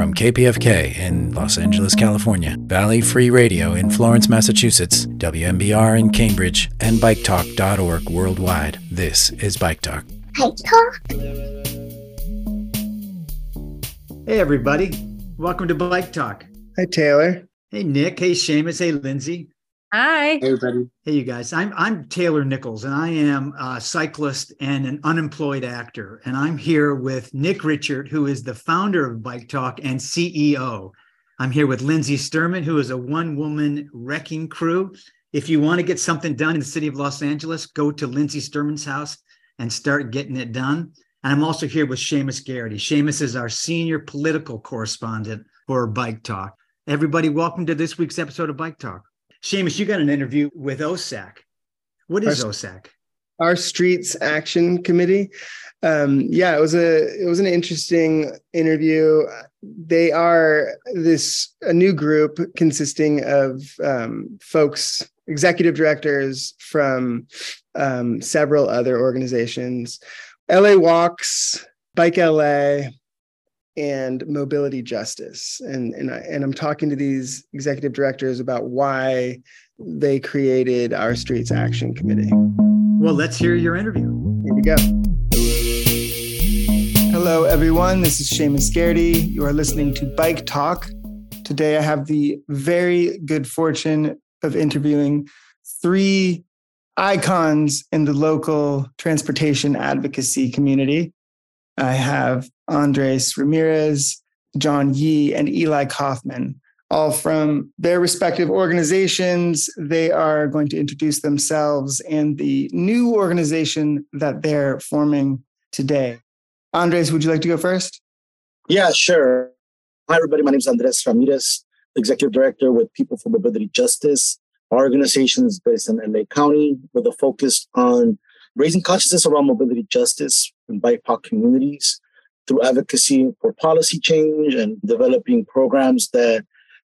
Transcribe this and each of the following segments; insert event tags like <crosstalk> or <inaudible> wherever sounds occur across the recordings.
From KPFK in Los Angeles, California, Valley Free Radio in Florence, Massachusetts, WMBR in Cambridge, and BikeTalk.org worldwide, this is Bike Talk. Bike Talk. Hey, everybody. Welcome to Bike Talk. Hi, Taylor. Hey, Nick. Hey, Seamus. Hey, Lindsay. Hi. Hey, everybody. Hey, you guys. I'm I'm Taylor Nichols, and I am a cyclist and an unemployed actor. And I'm here with Nick Richard, who is the founder of Bike Talk and CEO. I'm here with Lindsay Sturman, who is a one-woman wrecking crew. If you want to get something done in the city of Los Angeles, go to Lindsay Sturman's house and start getting it done. And I'm also here with Seamus Garrity. Seamus is our senior political correspondent for Bike Talk. Everybody, welcome to this week's episode of Bike Talk. Seamus, you got an interview with OSAC. What is Our- OSAC? Our Streets Action Committee. Um, yeah, it was a it was an interesting interview. They are this a new group consisting of um, folks, executive directors from um, several other organizations, LA Walks, Bike LA, and Mobility Justice. And and I, and I'm talking to these executive directors about why they created our Streets Action Committee. Well, let's hear your interview. Here we go. Hello, everyone. This is Seamus Garrity. You are listening to Bike Talk. Today, I have the very good fortune of interviewing three icons in the local transportation advocacy community. I have Andres Ramirez, John Yi, and Eli Kaufman, all from their respective organizations. They are going to introduce themselves and the new organization that they're forming today. Andres, would you like to go first? Yeah, sure. Hi, everybody. My name is Andres Ramirez, Executive Director with People for Mobility Justice. Our organization is based in LA County with a focus on raising consciousness around mobility justice in BIPOC communities through advocacy for policy change and developing programs that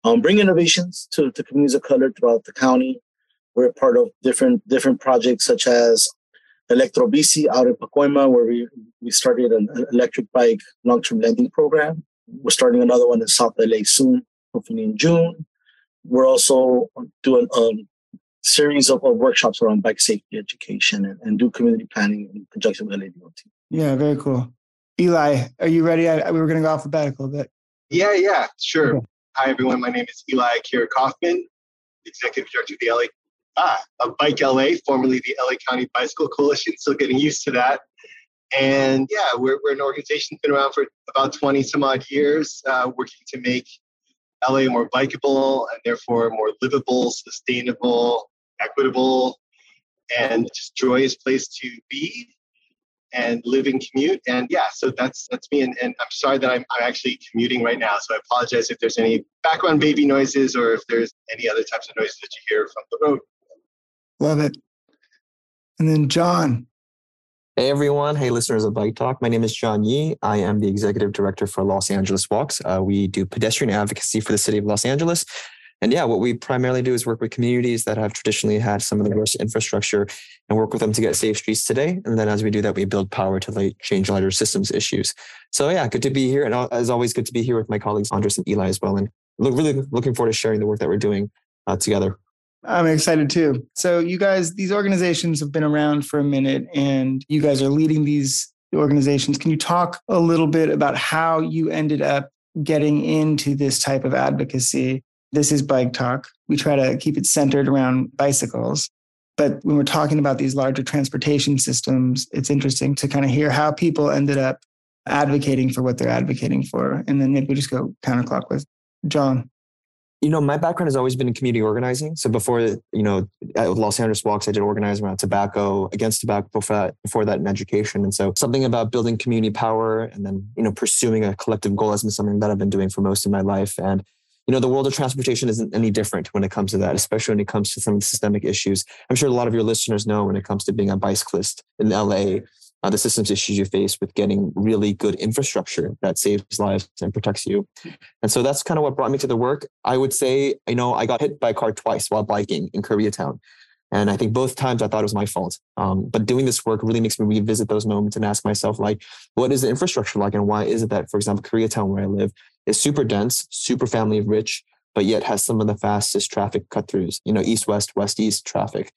um, bring innovations to, to communities of color throughout the county. We're part of different different projects such as Electrobici out in Pacoima, where we, we started an electric bike long-term lending program. We're starting another one in South LA soon, hopefully in June. We're also doing a series of, of workshops around bike safety education and, and do community planning in conjunction with LADOT. Yeah, very cool. Eli, are you ready? I, we were going to go alphabetical, but Yeah, yeah, sure. Okay. Hi, everyone. My name is Eli Kier Kaufman, Executive Director of the LA, ah, of Bike LA, formerly the LA County Bicycle Coalition. Still getting used to that. And yeah, we're, we're an organization that's been around for about 20 some odd years, uh, working to make LA more bikeable and therefore more livable, sustainable, equitable, and just joyous place to be and live and commute. And yeah, so that's that's me. And, and I'm sorry that I'm, I'm actually commuting right now. So I apologize if there's any background baby noises or if there's any other types of noises that you hear from the road. love it. And then John. Hey everyone, hey listeners of Bike Talk. My name is John Yi. I am the executive director for Los Angeles Walks. Uh, we do pedestrian advocacy for the city of Los Angeles. And yeah, what we primarily do is work with communities that have traditionally had some of the worst infrastructure and work with them to get safe streets today. And then as we do that, we build power to like change larger systems issues. So yeah, good to be here. And as always, good to be here with my colleagues Andres and Eli as well. And look, really looking forward to sharing the work that we're doing uh, together. I'm excited too. So, you guys, these organizations have been around for a minute and you guys are leading these organizations. Can you talk a little bit about how you ended up getting into this type of advocacy? This is Bike Talk. We try to keep it centered around bicycles. But when we're talking about these larger transportation systems, it's interesting to kind of hear how people ended up advocating for what they're advocating for. And then maybe we just go counterclockwise. John. you know, my background has always been in community organizing. So before, you know, at Los Angeles Walks, I did organize around tobacco, against tobacco before that, before that in education. And so something about building community power and then, you know, pursuing a collective goal has been something that I've been doing for most of my life. And, you know, the world of transportation isn't any different when it comes to that, especially when it comes to some of the systemic issues. I'm sure a lot of your listeners know when it comes to being a bicyclist in LA, uh, the systems issues you face with getting really good infrastructure that saves lives and protects you. And so that's kind of what brought me to the work. I would say, you know, I got hit by a car twice while biking in Koreatown. And I think both times I thought it was my fault. Um, but doing this work really makes me revisit those moments and ask myself, like, what is the infrastructure like? And why is it that, for example, Koreatown, where I live, is super dense, super family rich, but yet has some of the fastest traffic cut throughs, you know, east west, west east traffic.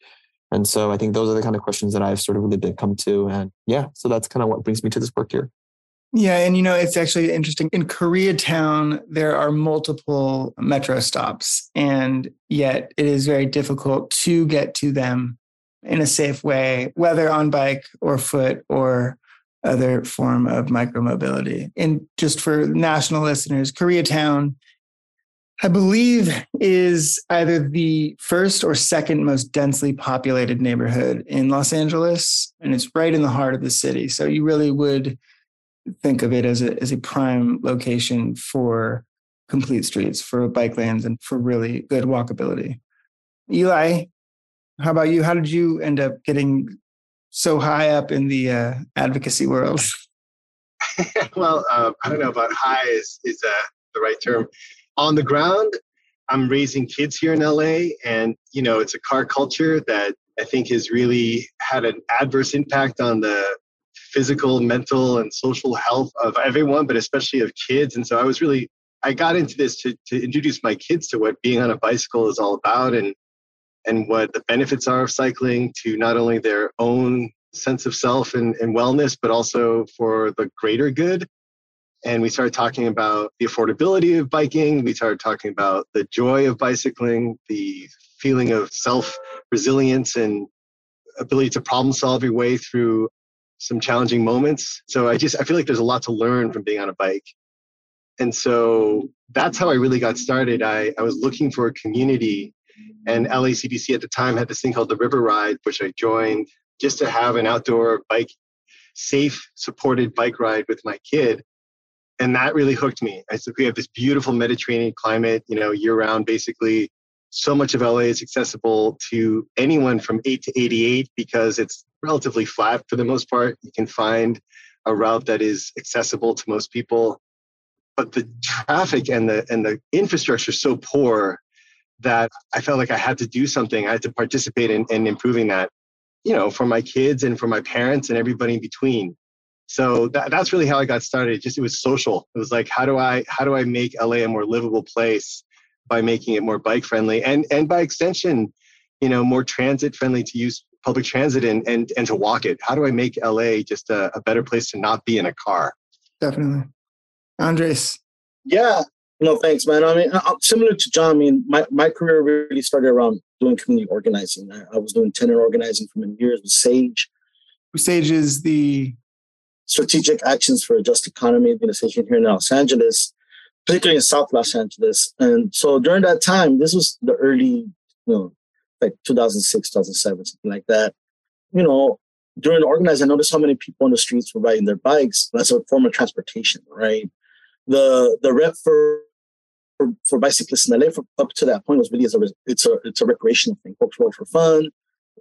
And so I think those are the kind of questions that I've sort of really come to. And yeah, so that's kind of what brings me to this work here. Yeah, and you know, it's actually interesting. In Koreatown, there are multiple metro stops, and yet it is very difficult to get to them in a safe way, whether on bike or foot or other form of micromobility. And just for national listeners, Koreatown I believe, is either the first or second most densely populated neighborhood in Los Angeles. And it's right in the heart of the city. So you really would think of it as a, as a prime location for complete streets, for bike lanes, and for really good walkability. Eli, how about you? How did you end up getting so high up in the uh, advocacy world? <laughs> well, uh, I don't know about high is, is uh, the right term on the ground, I'm raising kids here in LA, and you know, it's a car culture that I think has really had an adverse impact on the physical, mental, and social health of everyone, but especially of kids. And so I was really, I got into this to, to introduce my kids to what being on a bicycle is all about and and what the benefits are of cycling to not only their own sense of self and, and wellness, but also for the greater good and we started talking about the affordability of biking. We started talking about the joy of bicycling, the feeling of self resilience and ability to problem solve your way through some challenging moments. So I just I feel like there's a lot to learn from being on a bike. And so that's how I really got started. I, I was looking for a community and LACBC at the time had this thing called the River Ride, which I joined just to have an outdoor bike, safe, supported bike ride with my kid and that really hooked me. I said we have this beautiful Mediterranean climate, you know, year round. Basically, so much of LA is accessible to anyone from eight to eighty-eight because it's relatively flat for the most part. You can find a route that is accessible to most people, but the traffic and the and the infrastructure is so poor that I felt like I had to do something. I had to participate in, in improving that, you know, for my kids and for my parents and everybody in between so that, that's really how i got started just it was social it was like how do i how do i make la a more livable place by making it more bike friendly and and by extension you know more transit friendly to use public transit and and, and to walk it. How do i make la just a, a better place to not be in a car? Definitely. Andres. Yeah. No thanks man. I mean uh, uh, similar to john i mean my, my career really started around doing community organizing. I, I was doing tenant organizing for many years with SAJE. SAJE is the strategic actions for a just economy organization here in Los Angeles, particularly in South Los Angeles. And so during that time, this was the early, you know, like 2006, 2007, something like that. You know, during organizing, I noticed how many people on the streets were riding their bikes. That's a form of transportation, right? The the rep for for, for bicyclists in LA for, up to that point was really as a it's a it's a recreational thing. Folks rode for fun.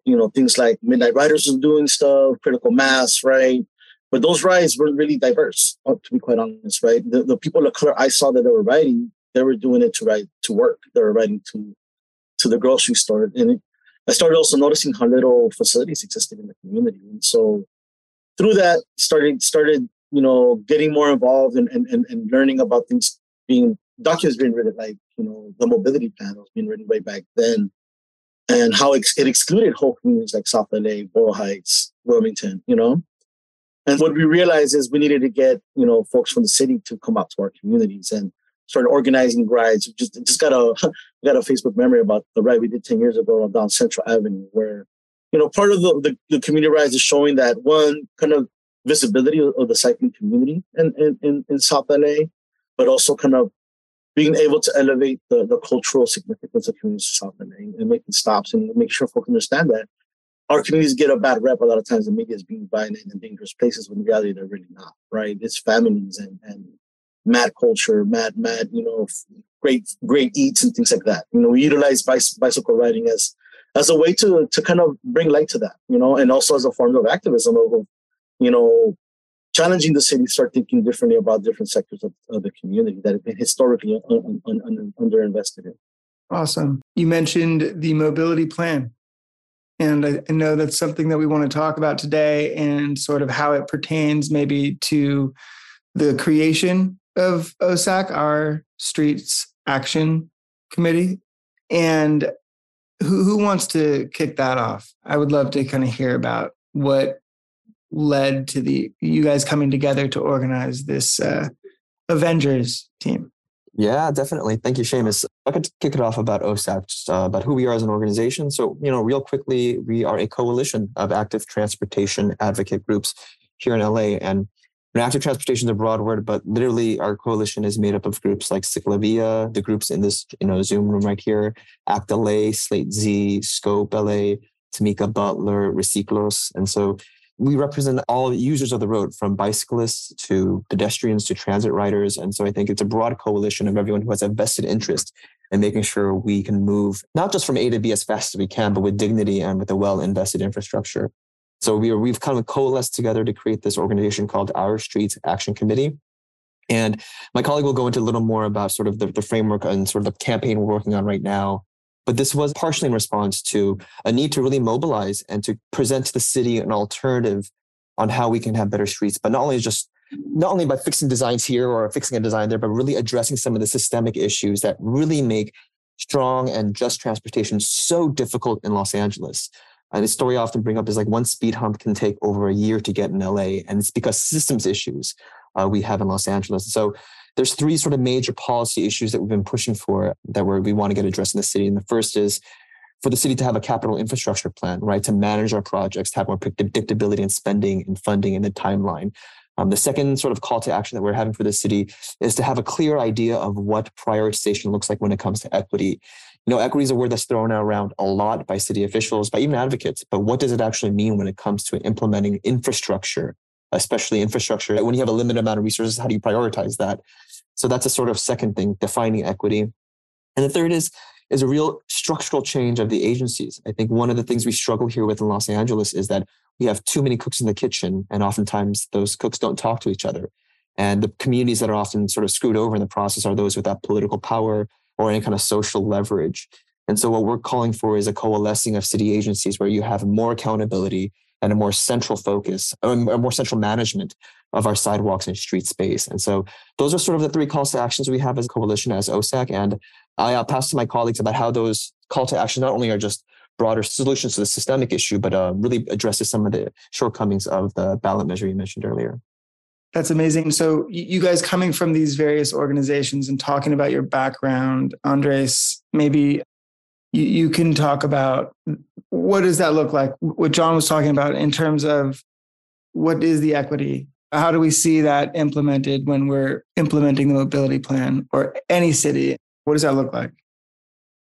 You know, things like Midnight Ridazz was doing stuff, critical mass, right? But those rides were really diverse, uh, to be quite honest, right? The, the people of color I saw that they were riding, they were doing it to ride to work. They were riding to to the grocery store. And I started also noticing how little facilities existed in the community. And so through that, started started, you know, getting more involved and, and, and, and learning about things being documents being written like, you know, the mobility plan was being written way back then and how it, it excluded whole communities like South LA, Boyle Heights, Wilmington, you know. And what we realized is we needed to get, you know, folks from the city to come out to our communities and start organizing rides. Just just got a <laughs> got a Facebook memory about the ride we did 10 years ago down Central Avenue, where, you know, part of the, the, the community rides is showing that one kind of visibility of, the cycling community in, in, in, in South LA, but also kind of being able to elevate the, the cultural significance of communities in South LA and making stops and make sure folks understand that our communities get a bad rep a lot of times the media is being violent and dangerous places when in reality they're really not right it's families and, and mad culture mad mad you know great great eats and things like that. You know we utilize bicycle riding as as a way to to kind of bring light to that you know and also as a form of activism of you know challenging the city start thinking differently about different sectors of, of the community that have been historically un, un, un, underinvested in. Awesome. You mentioned the mobility plan. And I, I know that's something that we want to talk about today and sort of how it pertains maybe to the creation of OSAC, our Streets Action Committee. And who, who wants to kick that off? I would love to kind of hear about what led to the you guys coming together to organize this uh, Avengers team. Yeah, definitely. Thank you, Seamus. I could kick it off about OSAC, just, uh, about who we are as an organization. So, you know, real quickly, we are a coalition of active transportation advocate groups here in LA. And active transportation is a broad word, but literally our coalition is made up of groups like Ciclavia, the groups in this, you know, Zoom room right here, ACT LA, Slate Z, Scope LA, Tamika Butler, Reciclos. And so we represent all users of the road from bicyclists to pedestrians to transit riders. And so I think it's a broad coalition of everyone who has a vested interest in making sure we can move not just from A to B as fast as we can, but with dignity and with a well invested infrastructure. So we are, we've kind of coalesced together to create this organization called Our Streets Action Committee. And my colleague will go into a little more about sort of the, the framework and sort of the campaign we're working on right now but this was partially in response to a need to really mobilize and to present to the city an alternative on how we can have better streets, but not only just not only by fixing designs here or fixing a design there, but really addressing some of the systemic issues that really make strong and just transportation so difficult in Los Angeles. And the story I often bring up is like one speed hump can take over a year to get in LA, and it's because systems issues uh, we have in Los Angeles. So there's three sort of major policy issues that we've been pushing for that we want to get addressed in the city. And the first is for the city to have a capital infrastructure plan, right, to manage our projects, to have more predictability in spending and funding and the timeline. Um, the second sort of call to action that we're having for the city is to have a clear idea of what prioritization looks like when it comes to equity. You know, equity is a word that's thrown around a lot by city officials, by even advocates. But what does it actually mean when it comes to implementing infrastructure especially infrastructure. When you have a limited amount of resources, how do you prioritize that? So that's a sort of second thing, defining equity. And the third is is a real structural change of the agencies. I think one of the things we struggle here with in Los Angeles is that we have too many cooks in the kitchen, and oftentimes those cooks don't talk to each other. And the communities that are often sort of screwed over in the process are those without political power or any kind of social leverage. And so, what we're calling for is a coalescing of city agencies where you have more accountability, and a more central focus, um, a more central management of our sidewalks and street space. And so those are sort of the three calls to actions we have as a coalition, as OSAC. And I'll pass to my colleagues about how those call to action not only are just broader solutions to the systemic issue, but uh, really addresses some of the shortcomings of the ballot measure you mentioned earlier. That's amazing. So, you guys coming from these various organizations and talking about your background, Andres, maybe you, you can talk about what does that look like? What John was talking about in terms of what is the equity? How do we see that implemented when we're implementing the mobility plan or any city? What does that look like?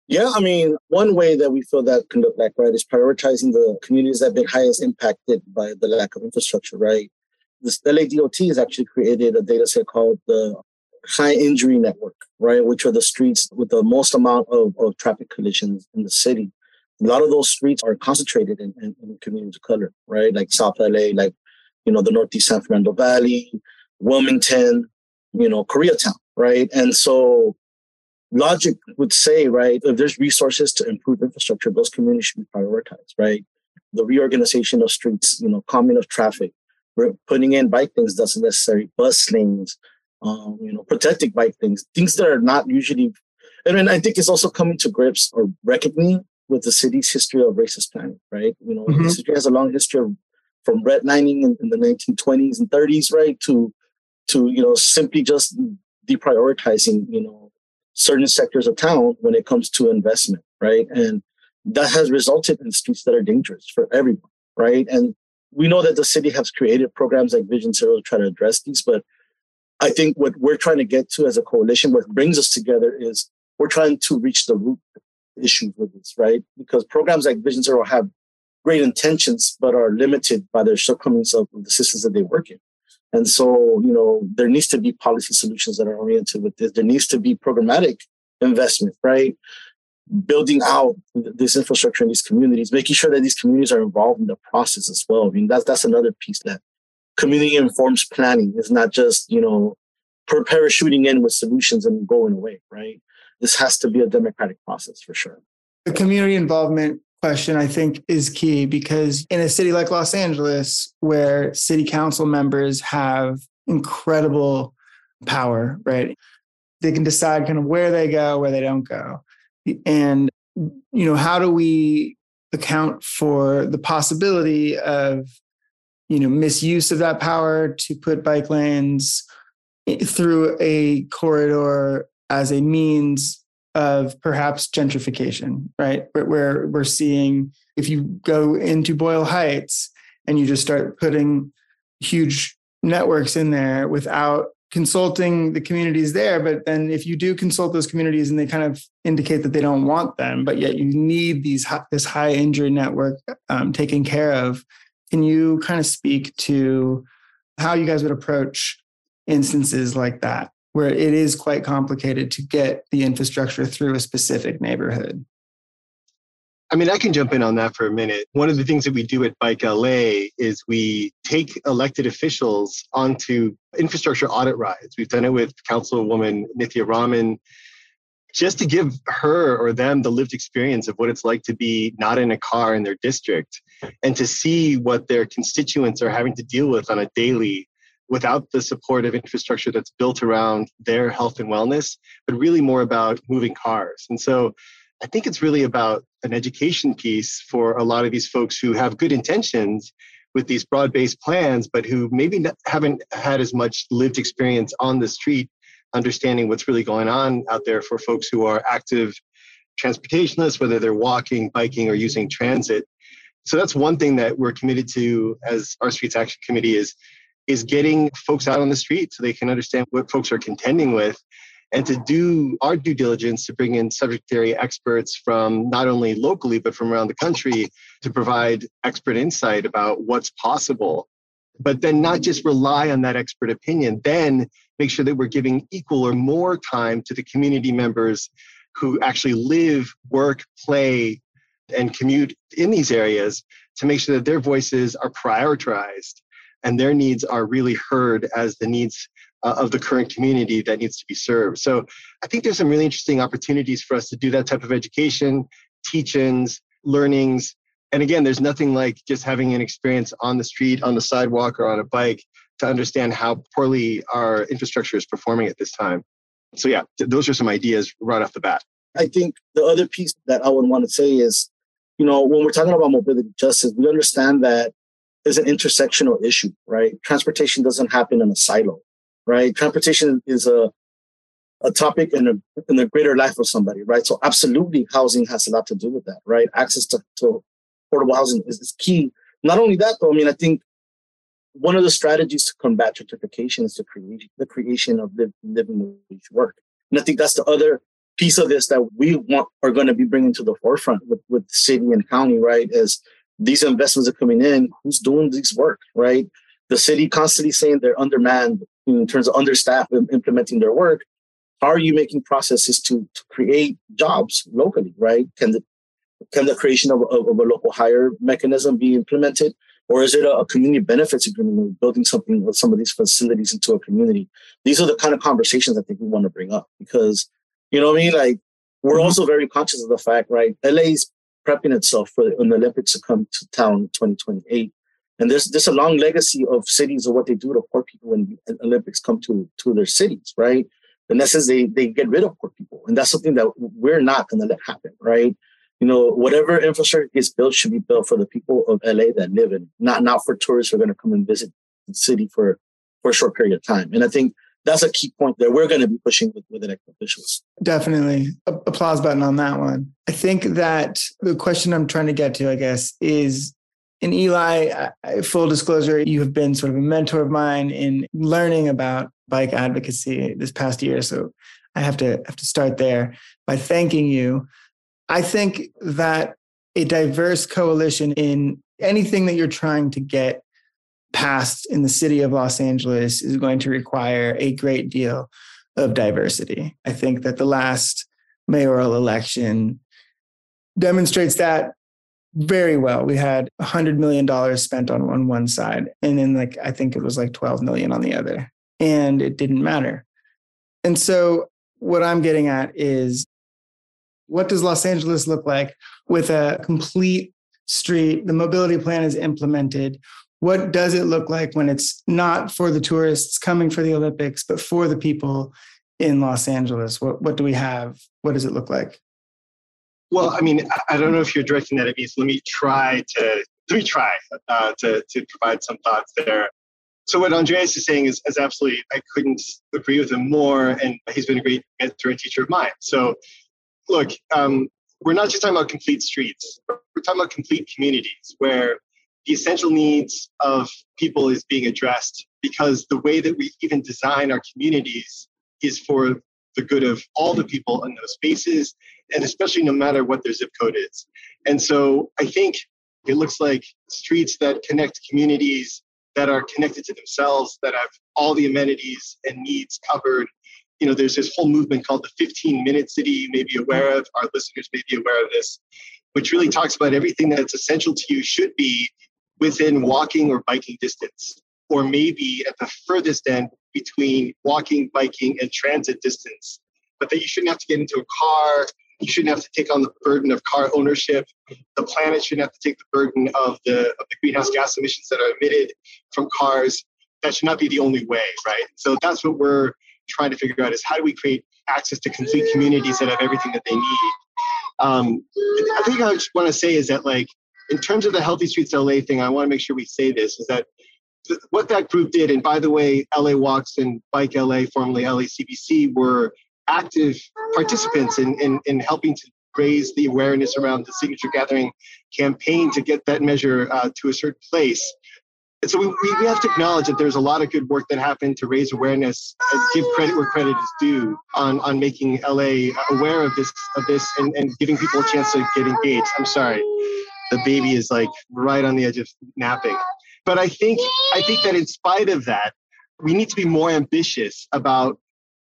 Yeah, I mean, one way that we feel that can look like, right, is prioritizing the communities that have been highest impacted by the lack of infrastructure, right? This LADOT has actually created a data set called the high injury network, right? Which are the streets with the most amount of, of traffic collisions in the city. A lot of those streets are concentrated in, in, in communities of color, right? Like South LA, like, you know, the Northeast San Fernando Valley, Wilmington, you know, Koreatown, right? And so logic would say, right, if there's resources to improve infrastructure, those communities should be prioritized, right? The reorganization of streets, you know, calming of traffic, we're putting in bike lanes doesn't necessary, bus lanes, um, you know, protecting bike things, things that are not usually. And then I think it's also coming to grips or reckoning with the city's history of racist planning, right? You know, mm-hmm. the city has a long history of from redlining in, in the 1920s and 30s, right, to to you know simply just deprioritizing, you know, certain sectors of town when it comes to investment, right? And that has resulted in streets that are dangerous for everyone, right? And we know that the city has created programs like Vision Zero to try to address these, but I think what we're trying to get to as a coalition, what brings us together is we're trying to reach the root issues with this, right? Because programs like Vision Zero have great intentions, but are limited by the shortcomings of the systems that they work in. And so, you know, there needs to be policy solutions that are oriented with this. There needs to be programmatic investment, right? Building out this infrastructure in these communities, making sure that these communities are involved in the process as well. I mean, that's that's another piece that community informs planning is not just, you know, parachuting in with solutions and going away, right? This has to be a democratic process for sure. The community involvement question I think is key because in a city like Los Angeles, where city council members have incredible power, right? They can decide kind of where they go, where they don't go. And, you know, how do we account for the possibility of, you know, misuse of that power to put bike lanes eh, through a corridor as a means of perhaps gentrification, right? Where we're seeing if you go into Boyle Heights and you just start putting huge networks in there without consulting the communities there but then if you do consult those communities and they kind of indicate that they don't want them but yet you need these this high injury network um, taken care of can you kind of speak to how you guys would approach instances like that where it is quite complicated to get the infrastructure through a specific neighborhood. I mean, I can jump in on that for a minute. One of the things that we do at Bike LA is we take elected officials onto infrastructure audit rides. We've done it with Councilwoman Nithya Raman, just to give her or them the lived experience of what it's like to be not in a car in their district and to see what their constituents are having to deal with on a daily without the support of infrastructure that's built around their health and wellness, but really more about moving cars. And so I think it's really about an education piece for a lot of these folks who have good intentions with these broad based plans, but who maybe haven't had as much lived experience on the street, understanding what's really going on out there for folks who are active transportationists, whether they're walking, biking, or using transit. So that's one thing that we're committed to as our Streets Action Committee is is getting folks out on the street so they can understand what folks are contending with and to do our due diligence to bring in subject area experts from not only locally but from around the country to provide expert insight about what's possible. But then not just rely on that expert opinion then make sure that we're giving equal or more time to the community members who actually live work play and commute in these areas to make sure that their voices are prioritized and their needs are really heard as the needs uh, of the current community that needs to be served. So I think there's some really interesting opportunities for us to do that type of education, teach-ins, learnings. And again, there's nothing like just having an experience on the street, on the sidewalk, or on a bike to understand how poorly our infrastructure is performing at this time. So yeah, those are some ideas right off the bat. I think the other piece that I would want to say is, you know, when we're talking about mobility justice, we understand that is an intersectional issue, right? Transportation doesn't happen in a silo, right? Transportation is a a topic in a in the greater life of somebody, right? So absolutely, housing has a lot to do with that, right? Access to, to affordable housing is, is key. Not only that, though, I mean, I think one of the strategies to combat gentrification is to create the creation of live, living wage work, and I think that's the other piece of this that we want are going to be bringing to the forefront with with city and county, right? Is these investments are coming in. Who's doing this work, right? The city constantly saying they're undermanned in terms of understaffed in implementing their work. How are you making processes to, to create jobs locally, right? Can the can the creation of, of, of a local hire mechanism be implemented? Or is it a, a community benefits agreement, building something with some of these facilities into a community? These are the kind of conversations I think we want to bring up because, you know what I mean? Like, we're mm-hmm. also very conscious of the fact, right? LA's prepping itself for when the Olympics to come to town in 2028. And there's there's a long legacy of cities of what they do to poor people when the Olympics come to to their cities, right? In essence, they they get rid of poor people, and that's something that we're not going to let happen, right? You know, whatever infrastructure gets built should be built for the people of LA that live in, not not for tourists who are going to come and visit the city for for a short period of time. And I think that's a key point that we're going to be pushing with, with elected officials. Definitely. A- applause button on that one. I think that the question I'm trying to get to, I guess, is in Eli, I, full disclosure, you have been sort of a mentor of mine in learning about bike advocacy this past year. So I have to have to start there by thanking you. I think that a diverse coalition in anything that you're trying to get passed in the city of Los Angeles is going to require a great deal of diversity. I think that the last mayoral election demonstrates that very well. We had $100 million spent on, on one side, and then, like, I think it was like 12 million on the other, and it didn't matter. And so, what I'm getting at is What does Los Angeles look like with a complete street? The mobility plan is implemented. What does it look like when it's not for the tourists coming for the Olympics, but for the people in Los Angeles? What, what do we have? What does it look like? Well, I mean, I don't know if you're directing that at me, so let me try to let me try uh, to to provide some thoughts there. So what Andreas is saying is, is absolutely, I couldn't agree with him more, and he's been a great mentor and teacher of mine. So, look, um, we're not just talking about complete streets; we're talking about complete communities where the essential needs of people is being addressed. Because the way that we even design our communities is for the good of all the people in those spaces, and especially no matter what their zip code is. And so I think it looks like streets that connect communities that are connected to themselves, that have all the amenities and needs covered. You know, there's this whole movement called the 15 minute city you may be aware of. Our listeners may be aware of this, which really talks about everything that's essential to you should be within walking or biking distance, or maybe at the furthest end between walking, biking, and transit distance. But that you shouldn't have to get into a car, you shouldn't have to take on the burden of car ownership. The planet shouldn't have to take the burden of the, of the greenhouse gas emissions that are emitted from cars. That should not be the only way, right? So that's what we're trying to figure out is how do we create access to complete communities that have everything that they need. Um, I think I just want to say is that like in terms of the Healthy Streets LA thing, I want to make sure we say this is that th- what that group did, and by the way, LA Walks and Bike LA, formerly LA LACBC, were active participants in, in, in helping to raise the awareness around the signature gathering campaign to get that measure uh, to a certain place. And so we, we have to acknowledge that there's a lot of good work that happened to raise awareness and give credit where credit is due on, on making LA aware of this of this and, and giving people a chance to get engaged. I'm sorry. The baby is like right on the edge of napping. But I think I think that in spite of that, we need to be more ambitious about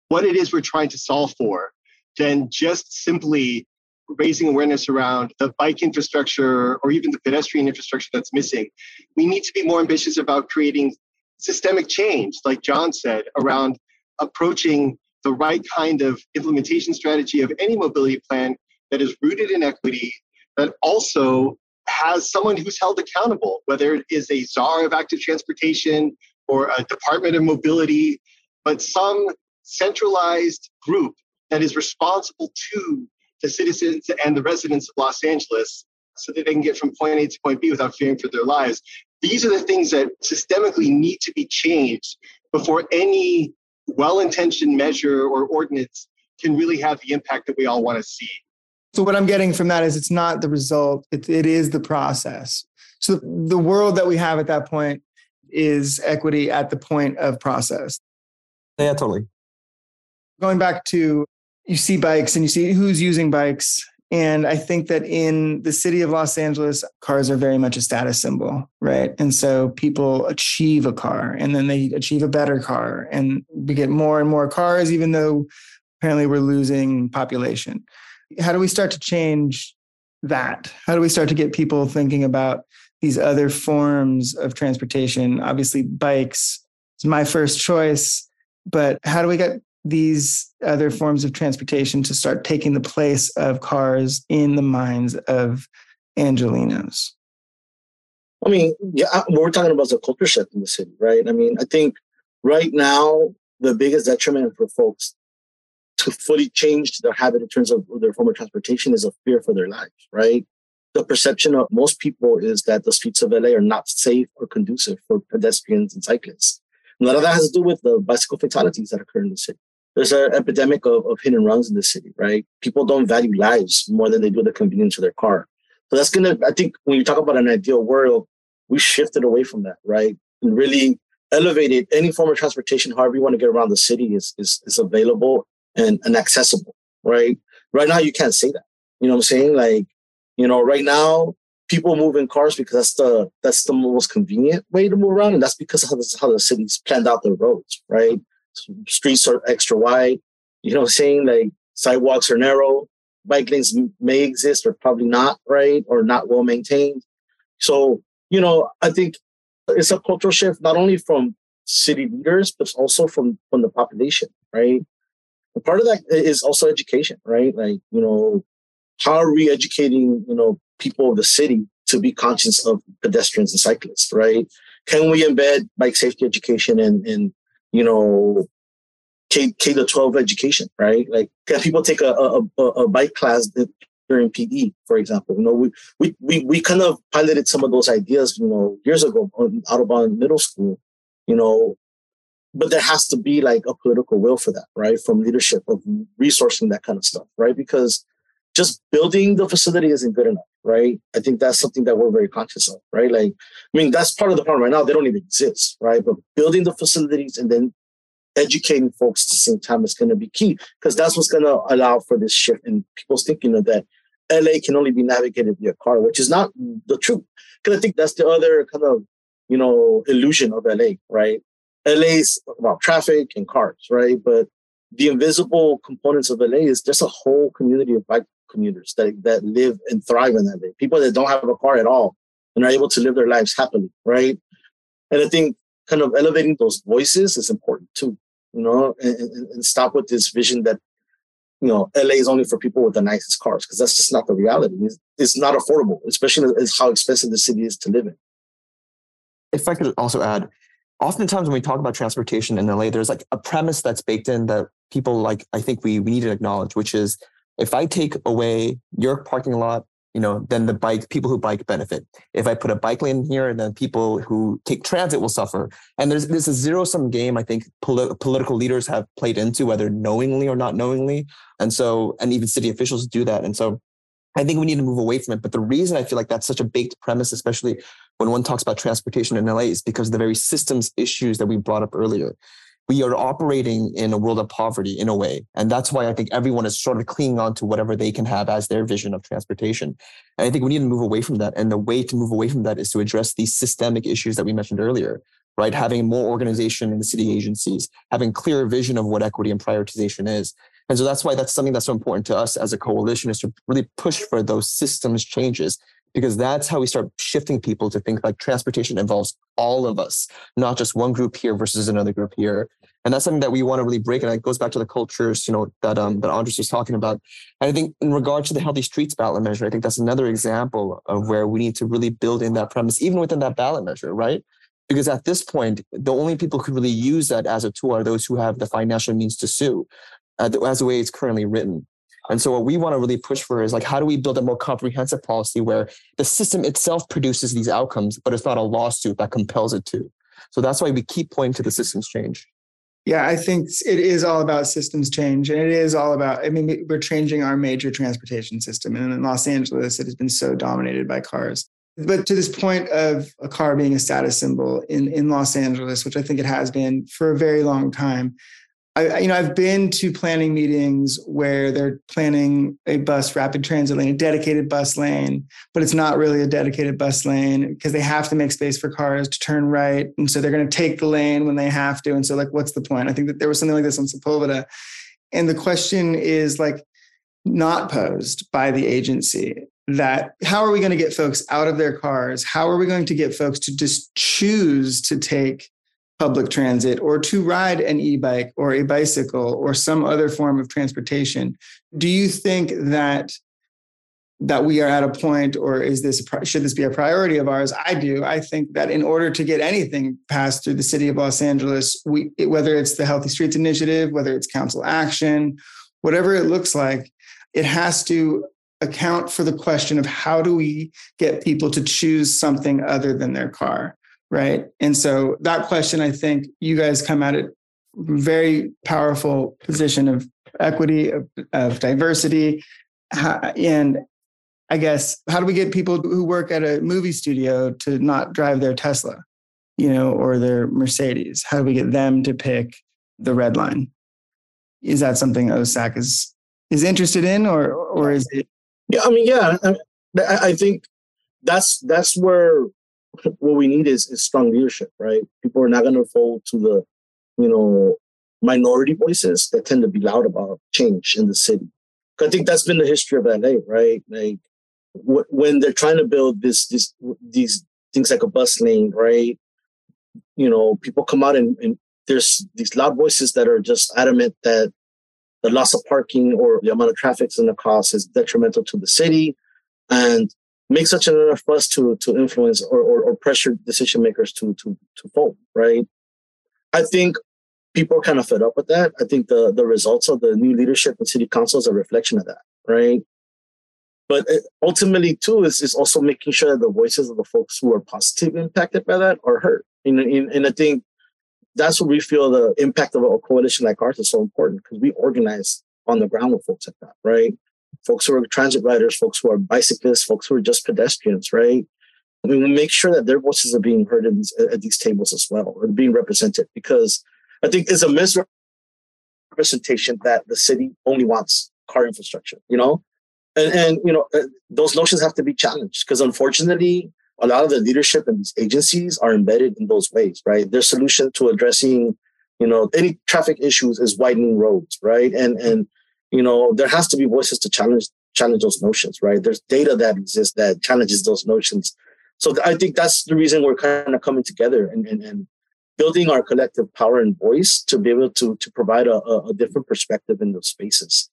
what it is we're trying to solve for than just simply raising awareness around the bike infrastructure or even the pedestrian infrastructure that's missing. We need to be more ambitious about creating systemic change, like John said, around approaching the right kind of implementation strategy of any mobility plan that is rooted in equity, that also has someone who's held accountable, whether it is a czar of active transportation or a department of mobility, but some centralized group that is responsible to the citizens and the residents of Los Angeles so that they can get from point A to point B without fearing for their lives. These are the things that systemically need to be changed before any well intentioned measure or ordinance can really have the impact that we all want to see. So, what I'm getting from that is it's not the result, it, it is the process. So, the world that we have at that point is equity at the point of process. Yeah, totally going back to you see bikes and you see who's using bikes. And I think that in the city of Los Angeles, cars are very much a status symbol, right? And so people achieve a car and then they achieve a better car and we get more and more cars, even though apparently we're losing population. How do we start to change that? How do we start to get people thinking about these other forms of transportation? Obviously, bikes is my first choice, but how do we get these other forms of transportation to start taking the place of cars in the minds of Angelenos? I mean, yeah, we're talking about the culture shift in the city, right? I mean, I think right now the biggest detriment for folks to fully change their habit in terms of their form of transportation is a fear for their lives, right? The perception of most people is that the streets of LA are not safe or conducive for pedestrians and cyclists. a lot of that has to do with the bicycle fatalities that occur in the city there's an epidemic of, of hit and runs in the city, right? People don't value lives more than they do the convenience of their car. So that's gonna, I think when you talk about an ideal world, we shifted away from that, right? And really elevated any form of transportation, however you want to get around the city is is, is available and, and accessible, right? Right now you can't say that. You know what I'm saying? Like, you know, right now people move in cars because that's the that's the most convenient way to move around, and that's because of how, the, how the city's planned out their roads, right? streets are extra wide. You know what I'm saying? Like sidewalks are narrow. Bike lanes may exist or probably not, right? Or not well maintained. So, you know, I think it's a cultural shift, not only from city leaders, but also from, from the population, right? And part of that is also education, right? Like, you know, how are we educating, you know, people of the city to be conscious of pedestrians and cyclists, right? Can we embed bike safety education in, in you know, K, K to 12 education, right? Like, can people take a, a, a bike class during PE, for example? You know, we, we, we, we kind of piloted some of those ideas, you know, years ago on Audubon Middle School, you know, but there has to be like a political will for that, right? From leadership of resourcing that kind of stuff, right? Because just building the facility isn't good enough, right? I think that's something that we're very conscious of, right? Like, I mean, that's part of the problem right now. They don't even exist, right? But building the facilities and then educating folks at the same time is going to be key because that's what's going to allow for this shift in people's thinking of that LA can only be navigated via car, which is not the truth. Because I think that's the other kind of, you know, illusion of LA, right? LA is about traffic and cars, right? But the invisible components of LA is just a whole community of bike commuters that, that live and thrive in LA. People that don't have a car at all and are able to live their lives happily, right? And I think kind of elevating those voices is important too, you know, and, and, and stop with this vision that, you know, LA is only for people with the nicest cars because that's just not the reality. It's, it's not affordable, especially as how expensive the city is to live in. If I could also add, oftentimes when we talk about transportation in LA, there's like a premise that's baked in that people like I think we we need to acknowledge, which is if I take away your parking lot, you know, then the bike people who bike benefit. If I put a bike lane here, and then people who take transit will suffer. And there's there's a zero sum game. I think poli- political leaders have played into whether knowingly or not knowingly, and so and even city officials do that. And so I think we need to move away from it. But the reason I feel like that's such a baked premise, especially when one talks about transportation in LA, is because of the very systems issues that we brought up earlier. We are operating in a world of poverty in a way. And that's why I think everyone is sort of clinging on to whatever they can have as their vision of transportation. And I think we need to move away from that. And the way to move away from that is to address these systemic issues that we mentioned earlier, right? Having more organization in the city agencies, having clearer vision of what equity and prioritization is, and so that's why that's something that's so important to us as a coalition is to really push for those systems changes because that's how we start shifting people to think like transportation involves all of us, not just one group here versus another group here. And that's something that we want to really break. And it goes back to the cultures, you know, that um that Andres was talking about. And I think in regard to the healthy streets ballot measure, I think that's another example of where we need to really build in that premise, even within that ballot measure, right? Because at this point, the only people who really use that as a tool are those who have the financial means to sue uh, as the way it's currently written. And so what we want to really push for is like, how do we build a more comprehensive policy where the system itself produces these outcomes, but it's not a lawsuit that compels it to. So that's why we keep pointing to the systems change. Yeah, I think it is all about systems change. And it is all about, I mean, we're changing our major transportation system. And in Los Angeles, it has been so dominated by cars. But to this point of a car being a status symbol in, in Los Angeles, which I think it has been for a very long time, I, you know, I've been to planning meetings where they're planning a bus rapid transit lane, a dedicated bus lane, but it's not really a dedicated bus lane because they have to make space for cars to turn right. And so they're going to take the lane when they have to. And so, like, what's the point? I think that there was something like this on Sepulveda. And the question is like not posed by the agency that how are we going to get folks out of their cars? How are we going to get folks to just choose to take public transit or to ride an e-bike or a bicycle or some other form of transportation do you think that that we are at a point or is this should this be a priority of ours? I do. I think that in order to get anything passed through the city of los angeles we whether it's the healthy streets initiative whether it's council action whatever it looks like it has to account for the question of how do we get people to choose something other than their car right? And so that question, I think you guys come at it very powerful position of equity, of, of diversity, and I guess how do we get people who work at a movie studio to not drive their Tesla, you know, or their Mercedes? How do we get them to pick the red line? Is that something OSAC is is interested in, or or is it? Yeah, I mean, yeah, I, I think that's that's where what we need is, is strong leadership, right? People are not going to fold to the, you know, minority voices that tend to be loud about change in the city. I think that's been the history of LA, right? Like when they're trying to build this, this, these things like a bus lane, right? You know, people come out and, and there's these loud voices that are just adamant that the loss of parking or the amount of traffic in the cost is detrimental to the city and make such an enough fuss to to influence or, or, or pressure decision makers to to to vote, right? I think people are kind of fed up with that. I think the the results of the new leadership in city council is a reflection of that, right? But ultimately, too, is, is also making sure that the voices of the folks who are positively impacted by that are heard. And, and, and I think that's what we feel the impact of a coalition like ours is so important because we organize on the ground with folks like that, right? Folks who are transit riders, folks who are bicyclists, folks who are just pedestrians, right? I mean, we make sure that their voices are being heard these, at these tables as well, and being represented, because I think it's a misrepresentation that the city only wants car infrastructure, you know? And, and you know, uh, those notions have to be challenged because unfortunately, a lot of the leadership in these agencies are embedded in those ways, right? Their solution to addressing, you know, any traffic issues is widening roads, right? And and you know, there has to be voices to challenge challenge those notions, right? There's data that exists that challenges those notions. So I think that's the reason we're kind of coming together and, and, and building our collective power and voice to be able to to provide a, a different perspective in those spaces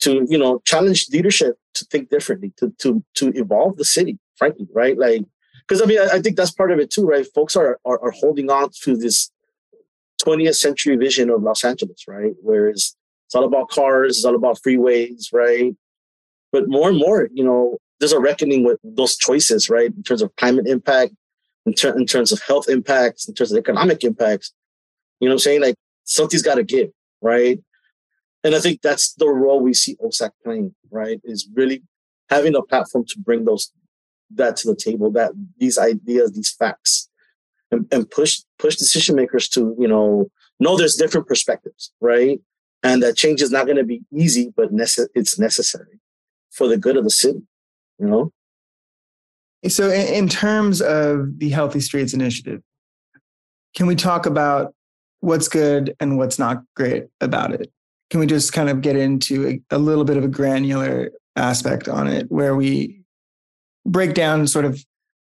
to you know challenge leadership to think differently to to to evolve the city frankly right like because i mean I, I, think that's part of it too right folks are, are are holding on to this 20th century vision of los angeles right whereas it's all about cars it's all about freeways right? But more and more you know there's a reckoning with those choices right? In terms of climate impact in, ter- in terms of health impacts in terms of economic impacts. You know i'm saying? Like something's got to give right? And I think that's the role we see OSAC playing, right? Is really having a platform to bring those that to the table, that these ideas, these facts, and, and push push decision makers to, you know, know there's different perspectives, right? And that change is not going to be easy, but nece- it's necessary for the good of the city, you know? So, in, in terms of the Healthy Streets Initiative, can we talk about what's good and what's not great about it? can we just kind of get into a, a little bit of a granular aspect on it where we break down sort of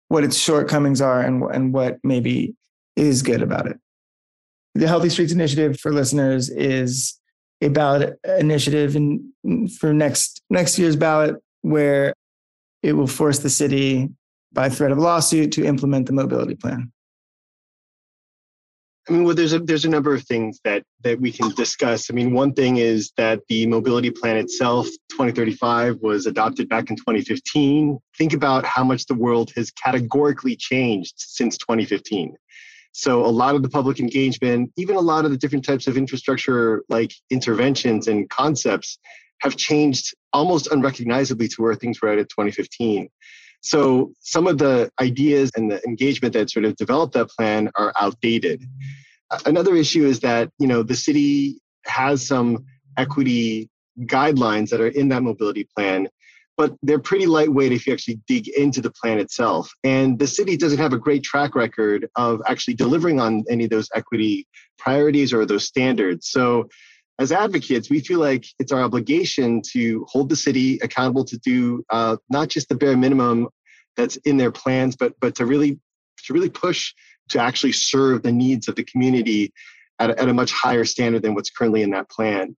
what its shortcomings are and, and what maybe is good about it. The Healthy Streets Initiative for listeners is a ballot initiative in, for next next year's ballot where it will force the city by threat of lawsuit to implement the mobility plan. I mean, well, there's a there's a number of things that that we can discuss. I mean, one thing is that the mobility plan itself, 2035, was adopted back in 2015. Think about how much the world has categorically changed since 2015. So a lot of the public engagement, even a lot of the different types of infrastructure like interventions and concepts have changed almost unrecognizably to where things were at in 2015. So some of the ideas and the engagement that sort of developed that plan are outdated. Another issue is that, you know, the city has some equity guidelines that are in that mobility plan, but they're pretty lightweight if you actually dig into the plan itself. And the city doesn't have a great track record of actually delivering on any of those equity priorities or those standards. So as advocates, we feel like it's our obligation to hold the city accountable to do uh, not just the bare minimum that's in their plans, but but to really to really push to actually serve the needs of the community at a, at a much higher standard than what's currently in that plan.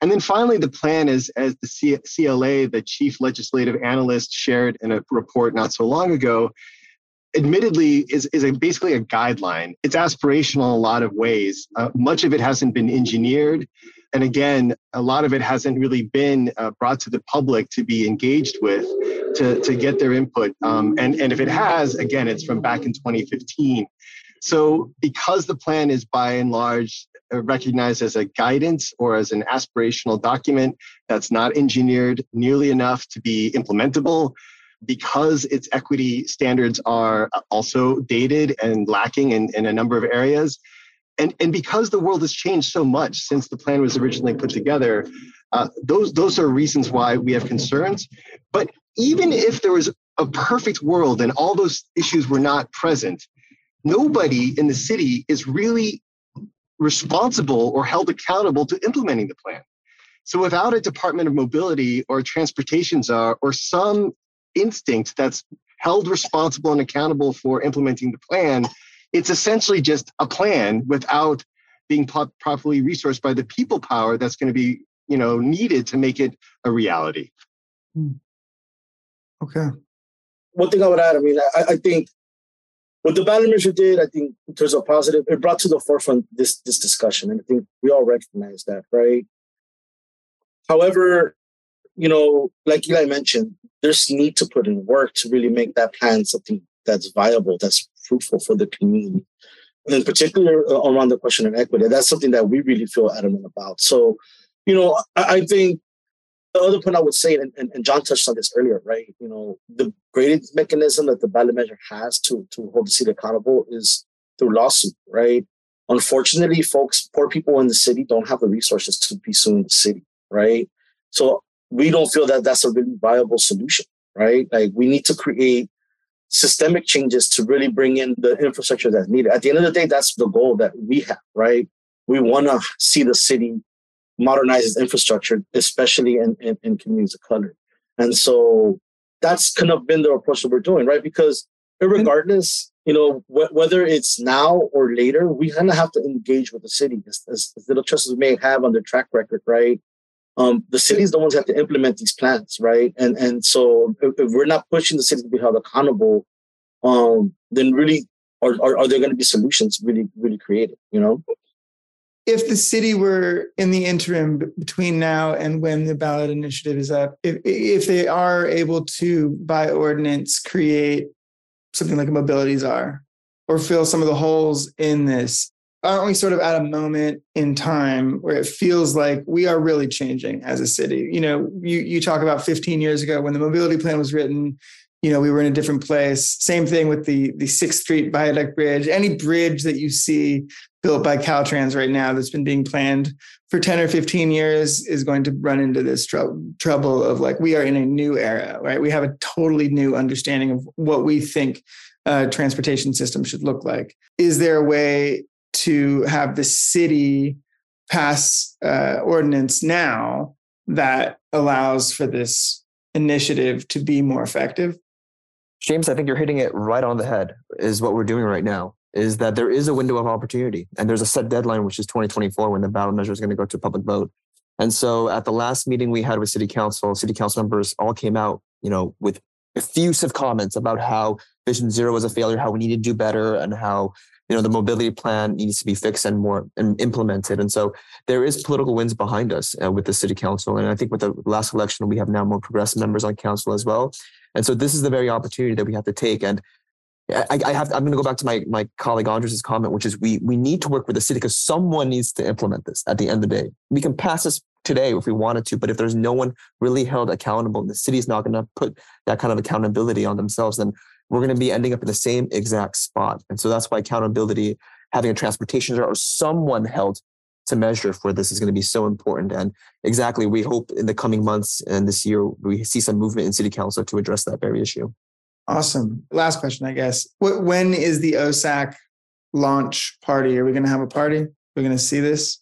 And then finally, the plan is, as the CLA, the chief legislative analyst, shared in a report not so long ago, admittedly is, is a, basically a guideline. It's aspirational in a lot of ways. Uh, much of it hasn't been engineered. And again, a lot of it hasn't really been uh, brought to the public to be engaged with to, to get their input. Um, and, and if it has, again, it's from back in 2015. So because the plan is by and large recognized as a guidance or as an aspirational document that's not engineered nearly enough to be implementable, because its equity standards are also dated and lacking in, in a number of areas, and, and because the world has changed so much since the plan was originally put together, uh, those, those are reasons why we have concerns. But even if there was a perfect world and all those issues were not present, nobody in the city is really responsible or held accountable to implementing the plan. So without a Department of Mobility or Transportation czar or some instinct that's held responsible and accountable for implementing the plan, it's essentially just a plan without being properly resourced by the people power that's going to be you know needed to make it a reality. Hmm. Okay. One thing I would add, I mean, I, I think what the ballot measure did, I think there's a positive. It brought to the forefront this this discussion, and I think we all recognize that, right? However, you know, like Eli mentioned, there's need to put in work to really make that plan something that's viable, that's fruitful for the community. And in particular, uh, around the question of equity, that's something that we really feel adamant about. So, you know, I, I think the other point I would say, and, and, John touched on this earlier, right? You know, the greatest mechanism that the ballot measure has to to hold the city accountable is through lawsuit, right? Unfortunately, folks, poor people in the city don't have the resources to be suing the city, right? So we don't feel that that's a really viable solution, right? Like we need to create systemic changes to really bring in the infrastructure that's needed. At the end of the day, that's the goal that we have, right? We want to see the city modernize its infrastructure, especially in, in, in communities of color. And so that's kind of been the approach that we're doing, right? Because regardless, you know, wh- whether it's now or later, we kind of have to engage with the city as, as, as little trust as we may have on their track record, right? Um, the cities the ones that have to implement these plans, right? And and so if, if we're not pushing the city to be held accountable, um, then really are, are, are there going to be solutions really really created? You know if the city were in the interim between now and when the ballot initiative is up, if if they are able to by ordinance create something like a mobility czar or fill some of the holes in this, aren't we sort of at a moment in time where it feels like we are really changing as a city? You know, you you talk about 15 years ago when the mobility plan was written, you know, we were in a different place. Same thing with the the Sixth Street Viaduct Bridge. Any bridge that you see built by Caltrans right now that's been being planned for 10 or 15 years is going to run into this tr- trouble of like we are in a new era, right? We have a totally new understanding of what we think transportation system should look like. Is there a way to have the city pass uh, ordinance now that allows for this initiative to be more effective? James, I think you're hitting it right on the head, is what we're doing right now. Is that there is a window of opportunity and there's a set deadline, which is 2024, when the ballot measure is going to go to public vote. And so at the last meeting we had with city council, city council members all came out, you know, with effusive comments about how Vision Zero was a failure, how we need to do better, and how you know the mobility plan needs to be fixed and more and implemented and so there is political wins behind us uh, with the city council and i think with the last election we have now more progressive members on council as well and so this is the very opportunity that we have to take and I, I have. I'm going to go back to my my colleague Andres's comment, which is we we need to work with the city because someone needs to implement this. At the end of the day, we can pass this today if we wanted to, but if there's no one really held accountable, the city's not going to put that kind of accountability on themselves, then we're going to be ending up in the same exact spot. And so that's why accountability, having a transportation or someone held to measure for this is going to be so important. And exactly, we hope in the coming months and this year we see some movement in city council to address that very issue. Awesome. Last question, I guess. When is the OSAC launch party? Are we going to have a party? We're going to see this.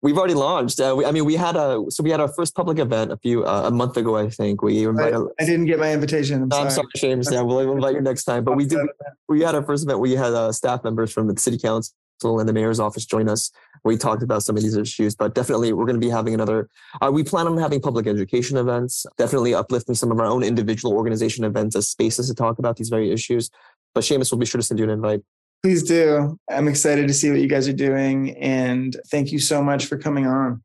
We've already launched. Uh, we, I mean, we had a so we had our first public event a few uh, a month ago, I think. We invited. I, I didn't get my invitation. I'm, no, sorry. I'm sorry, Yeah, we'll invite you next time. But we did. We had our first event. We had uh, staff members from the city council and the mayor's office join us. We talked about some of these issues, but definitely we're going to be having another. Uh, we plan on having public education events. Definitely uplifting some of our own individual organization events as spaces to talk about these very issues. But Seamus will be sure to send you an invite. Please do. I'm excited to see what you guys are doing. And thank you so much for coming on.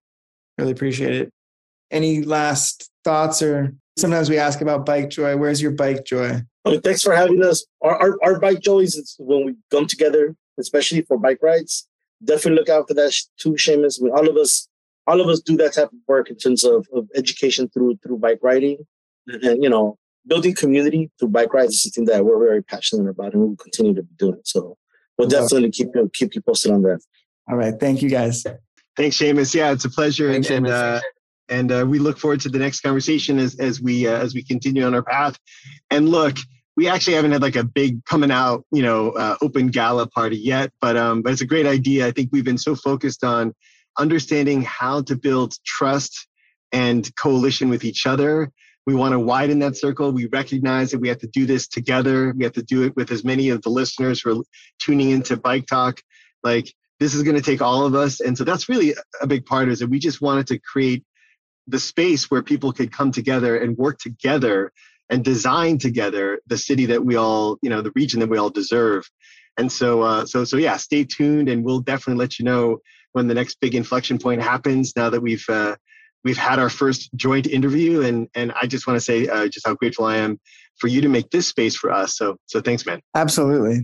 Really appreciate it. Any last thoughts or sometimes we ask about bike joy. Where's your bike joy? Oh, thanks for having us. Our, our, our bike joy is when we come together, especially for bike rides. Definitely look out for that too, Seamus. I mean, all of us, all of us do that type of work in terms of, of education through through bike riding, and, and you know, building community through bike rides is something that we're very passionate about, and we'll continue to be doing. So we'll definitely keep you keep you posted on that. All right, thank you guys. Thanks, Seamus. Yeah, it's a pleasure, Thanks, and, and, uh, and uh, we look forward to the next conversation as as we uh, as we continue on our path. And look, we actually haven't had like a big coming out, you know, uh, open gala party yet, but um, but it's a great idea. I think we've been so focused on understanding how to build trust and coalition with each other we want to widen that circle. We recognize that we have to do this together. We have to do it with as many of the listeners who are tuning into Bike Talk. Like this is going to take all of us. And so that's really a big part is that we just wanted to create the space where people could come together and work together and design together the city that we all, you know, the region that we all deserve. And so, uh, so, so yeah, stay tuned, and we'll definitely let you know when the next big inflection point happens. Now that we've uh, we've had our first joint interview, and and I just want to say uh, just how grateful I am for you to make this space for us. So, so thanks, man. Absolutely.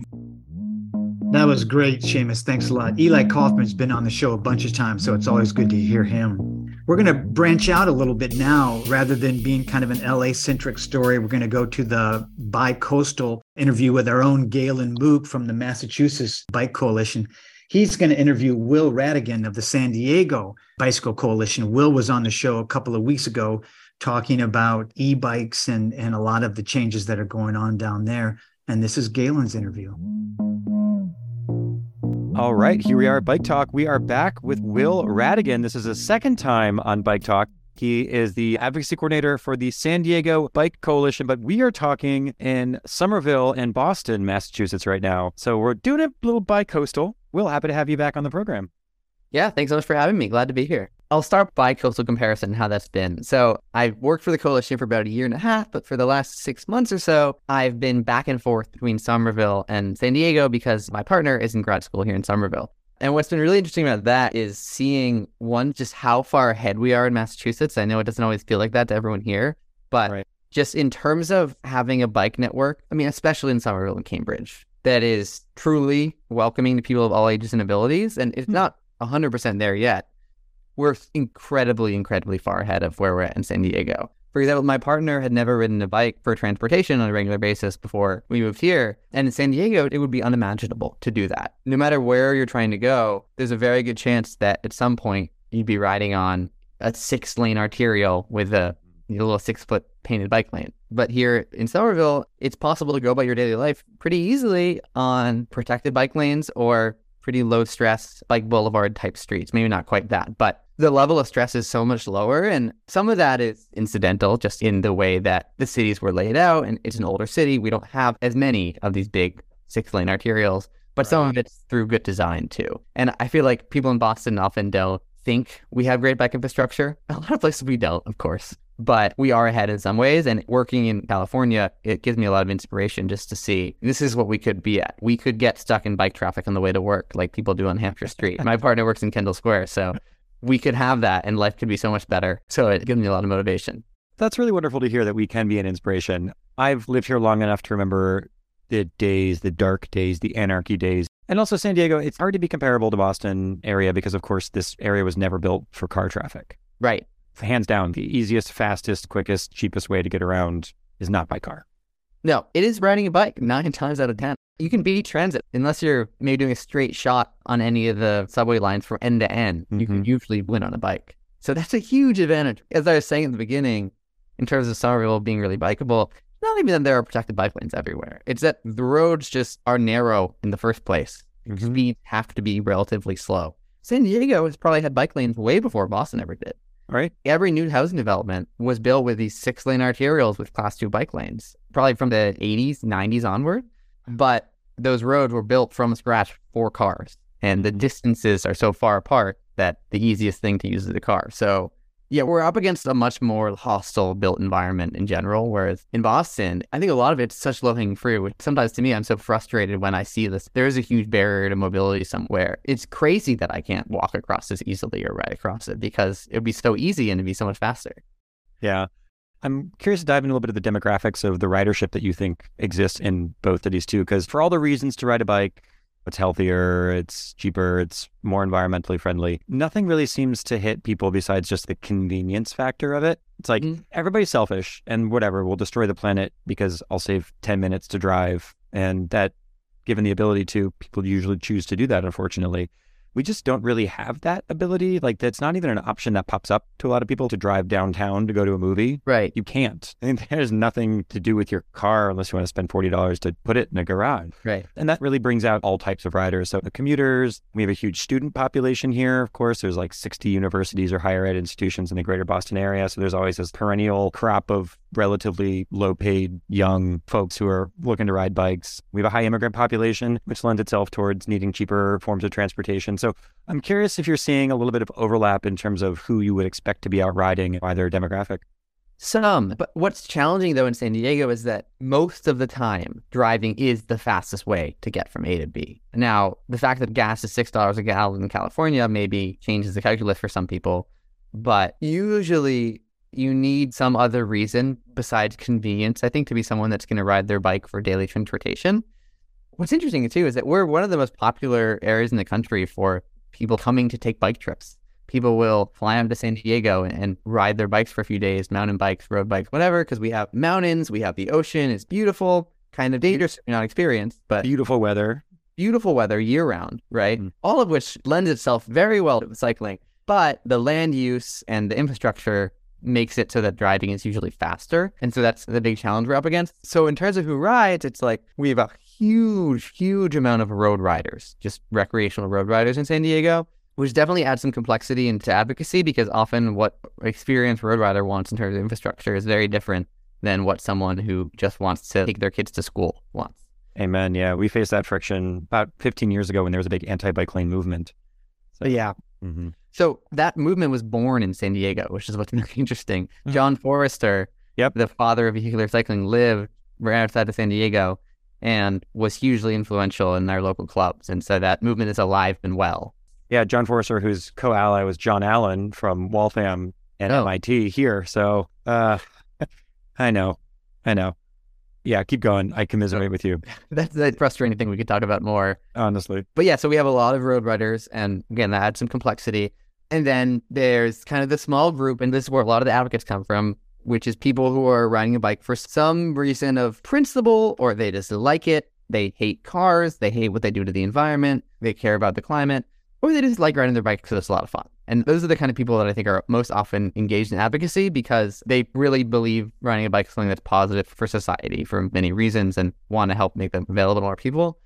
That was great, Seamus. Thanks a lot. Eli Kaufman's been on the show a bunch of times, so it's always good to hear him. We're going to branch out a little bit now. Rather than being kind of an LA centric story, we're going to go to the bi coastal interview with our own Galen Mook from the Massachusetts Bike Coalition. He's going to interview Will Rhatigan of the San Diego Bicycle Coalition. Will was on the show a couple of weeks ago talking about e bikes and, and a lot of the changes that are going on down there. And this is Galen's interview. All right, here we are at Bike Talk. We are back with Will Rhatigan. This is the second time on Bike Talk. He is the advocacy coordinator for the San Diego Bike Coalition, but we are talking in Somerville and Boston, Massachusetts right now. So we're doing a little bi coastal. Will, happy to have you back on the program. Yeah, thanks so much for having me. Glad to be here. I'll start by coastal comparison and how that's been. So I've worked for the coalition for about a year and a half, but for the last six months or so, I've been back and forth between Somerville and San Diego because my partner is in grad school here in Somerville. And what's been really interesting about that is seeing one, just how far ahead we are in Massachusetts. I know it doesn't always feel like that to everyone here, but right. just in terms of having a bike network, I mean, especially in Somerville and Cambridge, that is truly welcoming to people of all ages and abilities. And it's hmm. not 100% there yet we're incredibly, incredibly far ahead of where we're at in San Diego. For example, my partner had never ridden a bike for transportation on a regular basis before we moved here. And in San Diego, it would be unimaginable to do that. No matter where you're trying to go, there's a very good chance that at some point you'd be riding on a six lane arterial with a, a little six foot painted bike lane. But here in Somerville, it's possible to go about your daily life pretty easily on protected bike lanes or pretty low stress bike boulevard type streets. Maybe not quite that, but the level of stress is so much lower. And some of that is incidental just in the way that the cities were laid out. And it's an older city. We don't have as many of these big six lane arterials, but right. some of it's through good design too. And I feel like people in Boston often don't think we have great bike infrastructure. <laughs> A lot of places we don't, of course, but we are ahead in some ways. And working in California, it gives me a lot of inspiration just to see this is what we could be at. We could get stuck in bike traffic on the way to work, like people do on <laughs> Hampshire Street. My partner works in Kendall Square, so we could have that and life could be so much better. So it gives me a lot of motivation. That's really wonderful to hear that we can be an inspiration. I've lived here long enough to remember the days, the dark days, the anarchy days. And also San Diego, it's hard to be comparable to Boston area because of course this area was never built for car traffic. Right. Hands down, the easiest, fastest, quickest, cheapest way to get around is not by car. No, it is riding a bike nine times out of 10. You can beat transit unless you're maybe doing a straight shot on any of the subway lines from end to end. Mm-hmm. You can mm-hmm. usually win on a bike. So that's a huge advantage. As I was saying at the beginning, in terms of Somerville being really bikeable, not even that there are protected bike lanes everywhere. It's that the roads just are narrow in the first place. Mm-hmm. Speeds have to be relatively slow. San Diego has probably had bike lanes way before Boston ever did. Right. Every new housing development was built with these six lane arterials with class two bike lanes, probably from the 80s, 90s onward. Mm. But those roads were built from scratch for cars, and the distances are so far apart that the easiest thing to use is a car. So yeah, we're up against a much more hostile built environment in general. Whereas in Boston, I think a lot of it's such low hanging fruit. Which sometimes to me, I'm so frustrated when I see this. There is a huge barrier to mobility somewhere. It's crazy that I can't walk across this easily or ride across it because it would be so easy and it'd be so much faster. Yeah. I'm curious to dive into a little bit of the demographics of the ridership that you think exists in both of these two. Because for all the reasons to ride a bike, it's healthier, it's cheaper, it's more environmentally friendly. Nothing really seems to hit people besides just the convenience factor of it. It's like mm-hmm. everybody's selfish and whatever, we'll destroy the planet because I'll save 10 minutes to drive. And that, given the ability to, people usually choose to do that, unfortunately we just don't really have that ability. Like that's not even an option that pops up to a lot of people to drive downtown to go to a movie. Right. You can't. I mean, <laughs> there's nothing to do with your car unless you want to spend forty dollars to put it in a garage. Right. And that really brings out all types of riders. So the commuters, we have a huge student population here. Of course, there's like 60 universities or higher ed institutions in the greater Boston area. So there's always this perennial crop of relatively low paid young folks who are looking to ride bikes. We have a high immigrant population, which lends itself towards needing cheaper forms of transportation. So I'm curious if you're seeing a little bit of overlap in terms of who you would expect to be out riding by their demographic. Some. But what's challenging though in San Diego is that most of the time driving is the fastest way to get from A to B. Now, the fact that gas is $6 a gallon in California maybe changes the calculus for some people, but usually you need some other reason besides convenience, I think, to be someone that's going to ride their bike for daily transportation. What's interesting too is that we're one of the most popular areas in the country for people coming to take bike trips people will fly out to San Diego and, and, ride their bikes for a few days, mountain bikes, road bikes, whatever, because we have mountains, we have the ocean, it's beautiful, kind of dangerous, not experienced, but beautiful weather. Beautiful weather year round, right? Mm. All of which lends itself very well to cycling. But the land use and the infrastructure makes it so that driving is usually faster. And so that's the big challenge we're up against. So in terms of who rides, it's like we have a huge, huge amount of road riders, just recreational road riders in San Diego which definitely adds some complexity into advocacy because often what experienced road rider wants in terms of infrastructure is very different than what someone who just wants to take their kids to school wants. Amen. Yeah, we faced that friction about 15 years ago when there was a big anti-bike lane movement. So, yeah. Mm-hmm. So that movement was born in San Diego, which is what's <laughs> really interesting. Mm-hmm. John Forester, yep. the father of vehicular cycling, lived right outside of San Diego and was hugely influential in our local clubs. And so that movement is alive and well. Yeah, John Forester, whose co-ally was John Allen from Waltham and oh. MIT here. So uh, <laughs> I know, I know. Yeah, keep going. I commiserate with you. <laughs> That's the frustrating thing we could talk about more. Honestly. But yeah, so we have a lot of road riders, and again, that adds some complexity. And then there's kind of the small group, and this is where a lot of the advocates come from, which is people who are riding a bike for some reason of principle, or they just like it. They hate cars. They hate what they do to the environment. They care about the climate or they just like riding their bike because it's a lot of fun. And those are the kind of people that I think are most often engaged in advocacy because they really believe riding a bike is something that's positive for society for many reasons and want to help make them available to more people.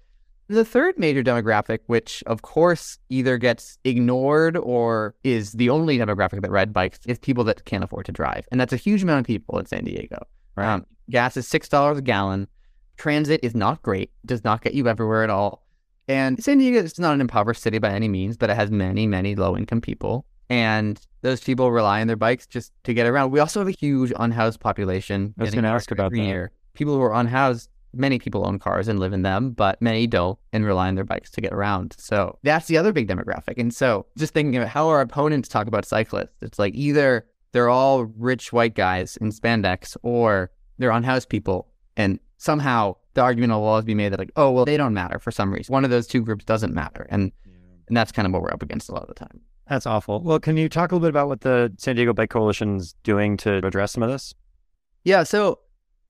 The third major demographic, which of course either gets ignored or is the only demographic that ride bikes, is people that can't afford to drive. And that's a huge amount of people in San Diego. Right. Um, gas is $6 a gallon. Transit is not great, does not get you everywhere at all. And San Diego is not an impoverished city by any means, but it has many, many low income people. And those people rely on their bikes just to get around. We also have a huge unhoused population. I was going to ask about that. Year. People who are unhoused, many people own cars and live in them, but many don't and rely on their bikes to get around. So that's the other big demographic. And so just thinking about how our opponents talk about cyclists, it's like either they're all rich white guys in spandex or they're unhoused people. And somehow the argument will always be made that like, oh well, they don't matter for some reason. One of those two groups doesn't matter, and yeah. and that's kind of what we're up against a lot of the time. That's awful. Well, can you talk a little bit about what the San Diego Bike Coalition's doing to address some of this? Yeah, so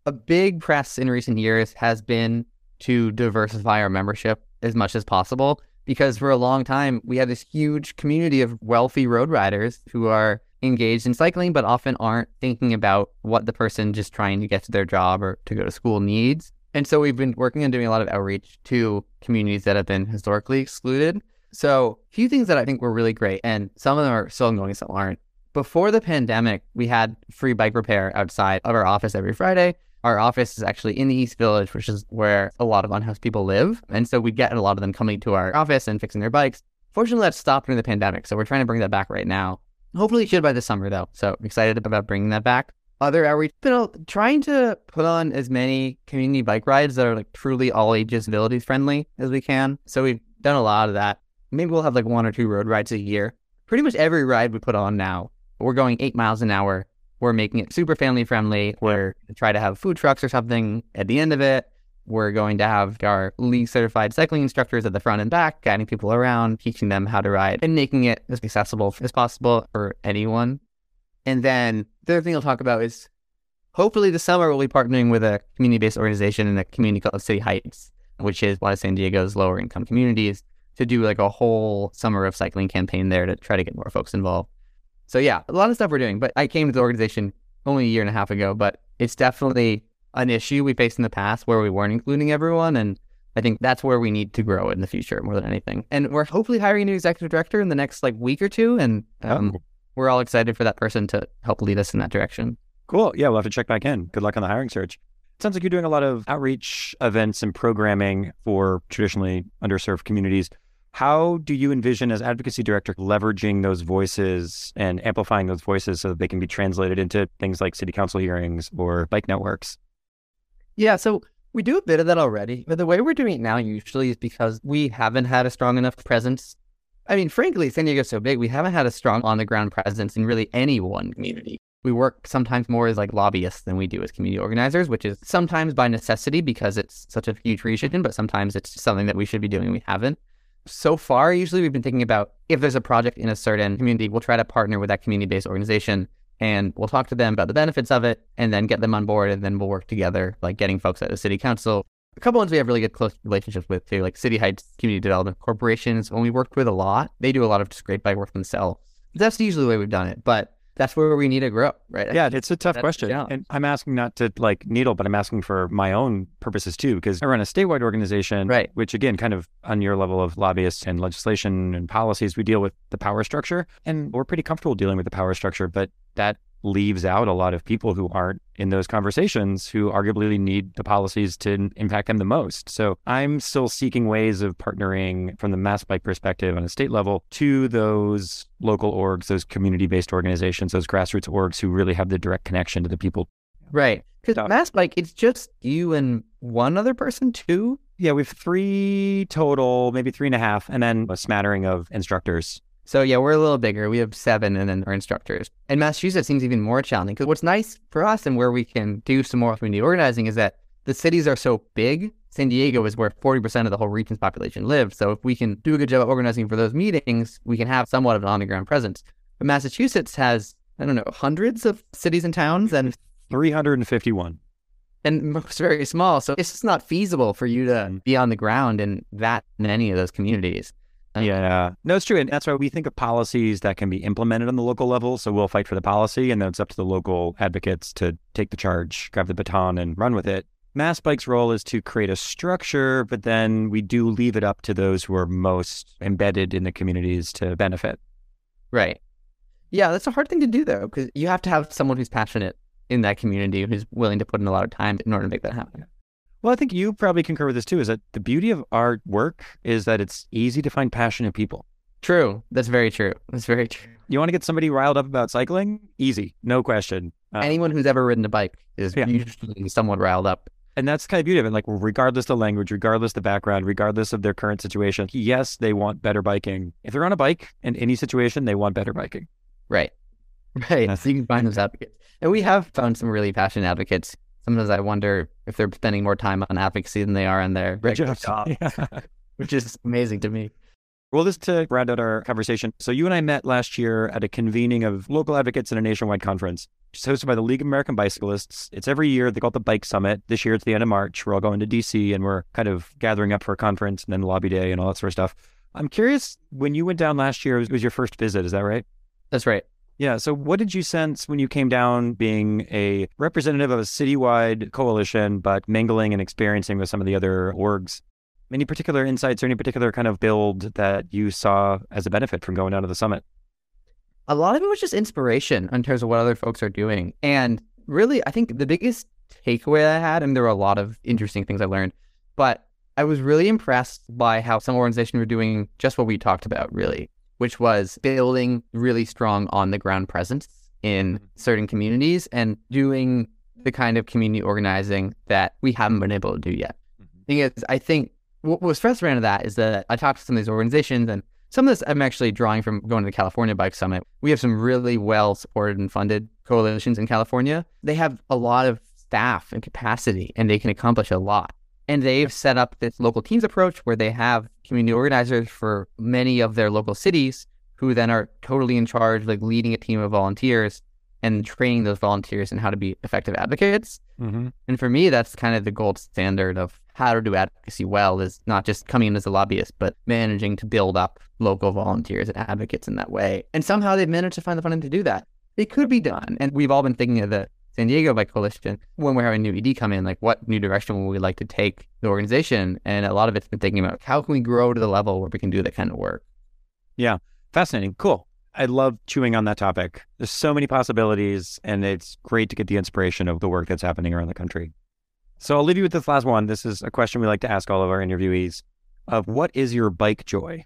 a big press in recent years has been to diversify our membership as much as possible because for a long time we had this huge community of wealthy road riders who are engaged in cycling but often aren't thinking about what the person just trying to get to their job or to go to school needs. And so we've been working on doing a lot of outreach to communities that have been historically excluded. So a few things that I think were really great, and some of them are still ongoing, some aren't. Before the pandemic, we had free bike repair outside of our office every Friday. Our office is actually in the East Village, which is where a lot of unhoused people live. And so we get a lot of them coming to our office and fixing their bikes. Fortunately, that stopped during the pandemic. So we're trying to bring that back right now. Hopefully, it should by the summer, though. So excited about bringing that back other outreach, but trying to put on as many community bike rides that are like truly all ages ability friendly as we can. So we've done a lot of that. Maybe we'll have like one or two road rides a year. Pretty much every ride we put on now, we're going eight miles an hour. We're making it super family friendly. We're try to have food trucks or something at the end of it. We're going to have our league certified cycling instructors at the front and back, guiding people around, teaching them how to ride, and making it as accessible as possible for anyone and then the other thing I'll talk about is hopefully this summer we'll be partnering with a community based organization in a community called City Heights, which is one of San Diego's lower income communities, to do like a whole summer of cycling campaign there to try to get more folks involved. So yeah, a lot of stuff we're doing. But I came to the organization only a year and a half ago, but it's definitely an issue we faced in the past where we weren't including everyone. And I think that's where we need to grow in the future more than anything. And we're hopefully hiring a new executive director in the next like week or two. And um, oh we're all excited for that person to help lead us in that direction. Cool. Yeah, we'll have to check back in. Good luck on the hiring search. It sounds like you're doing a lot of outreach events and programming for traditionally underserved communities. How do you envision as advocacy director leveraging those voices and amplifying those voices so that they can be translated into things like city council hearings or bike networks? Yeah, so we do a bit of that already, but the way we're doing it now usually is because we haven't had a strong enough presence. I mean, frankly, San Diego's so big, we haven't had a strong on the ground presence in really any one community. We work sometimes more as like lobbyists than we do as community organizers, which is sometimes by necessity because it's such a huge region, but sometimes it's something that we should be doing we haven't. So far, usually we've been thinking about if there's a project in a certain community, we'll try to partner with that community based organization and we'll talk to them about the benefits of it and then get them on board and then we'll work together, like getting folks at the city council. A couple ones we have really good close relationships with too, like City Heights Community Development Corporations. When we worked with a lot, they do a lot of just great bike work themselves. That's usually the way we've done it. But that's where we need to grow, right? Yeah, it's a tough That's question. And I'm asking not to like needle, but I'm asking for my own purposes too, because I run a statewide organization, Right. which again, kind of on your level of lobbyists and legislation and policies, we deal with the power structure and we're pretty comfortable dealing with the power structure, but that leaves out a lot of people who aren't in those conversations who arguably need the policies to impact them the most. So I'm still seeking ways of partnering from the mass bike perspective on a state level to those local orgs, those community based organizations, those grassroots orgs who really have the direct connection to the people. Right. Because Mass Bike, it's just you and one other person, too. Yeah, we have three total, maybe three and a half, and then a smattering of instructors. So yeah, we're a little bigger. We have seven and then our instructors. And Massachusetts seems even more challenging because what's nice for us and where we can do some more community organizing is that the cities are so big. San Diego is where 40% of the whole region's population lives. So if we can do a good job of organizing for those meetings, we can have somewhat of an on the ground presence. But Massachusetts has, I don't know, hundreds of cities and towns and 351. and most very small. So it's just not feasible for you to mm-hmm. be on the ground in that in any of those communities. Yeah. No, it's true. And that's why we think of policies that can be implemented on the local level. So we'll fight for the policy, and then it's up to the local advocates to take the charge, grab the baton, and run with it. Mass Bike's role is to create a structure, but then we do leave it up to those who are most embedded in the communities to benefit. Right. Yeah, that's a hard thing to do though, because you have to have someone who's passionate in that community who's willing to put in a lot of time in order to make that happen. Well, I think you probably concur with this too, is that the beauty of our work is that it's easy to find passionate people. True. That's very true. That's very true. You want to get somebody riled up about cycling? Easy, no question. Uh, Anyone who's ever ridden a bike is Yeah. usually somewhat riled up. And that's kind of beauty of it. Like, regardless the language, regardless the background, regardless of their current situation, yes, they want better biking. If they're on a bike in any situation, they want better biking. Right. <laughs> Right. So you can find those advocates. And we have found some really passionate advocates. Sometimes I wonder if they're spending more time on advocacy than they are on their regular job, Yeah. <laughs> <laughs> which is amazing to me. Well, just to round out our conversation. So, you and I met last year at a convening of local advocates in a nationwide conference. It's hosted by the League of American Bicyclists. It's every year. They call it the Bike Summit. This year, it's the end of March. We're all going to DC and we're kind of gathering up for a conference and then lobby day and all that sort of stuff. I'm curious, when you went down last year, it was, it was your first visit. Is that right? That's right. Yeah. So, what did you sense when you came down being a representative of a citywide coalition, but mingling and experiencing with some of the other orgs? Any particular insights or any particular kind of build that you saw as a benefit from going down to the summit? a lot of it was just inspiration in terms of what other folks are doing. And really, I think the biggest takeaway I had, and there were a lot of interesting things I learned, but I was really impressed by how some organizations were doing just what we talked about, really, which was building really strong on the ground presence in mm-hmm. certain communities and doing the kind of community organizing that we haven't been able to do yet. Mm-hmm. Thing is, I think what was frustrating to that is that I talked to some of these organizations and some of this I'm actually drawing from going to the California Bike Summit. We have some really well supported and funded coalitions in California. They have a lot of staff and capacity and they can accomplish a lot. And they've set up this local teams approach where they have community organizers for many of their local cities who then are totally in charge, like leading a team of volunteers and training those volunteers in how to be effective advocates. Mm-hmm. And for me, that's kind of the gold standard of how to do advocacy well is not just coming in as a lobbyist, but managing to build up local volunteers and advocates in that way. And somehow they've managed to find the funding to do that. It could be done. And we've all been thinking of the San Diego Bike Coalition when we're having new ED come in, like what new direction would we like to take the organization? And a lot of it's been thinking about how can we grow to the level where we can do that kind of work. Yeah, fascinating. Cool. I love chewing on that topic. There's so many possibilities, and it's great to get the inspiration of the work that's happening around the country. So I'll leave you with this last one. This is a question we like to ask all of our interviewees of what is your bike joy?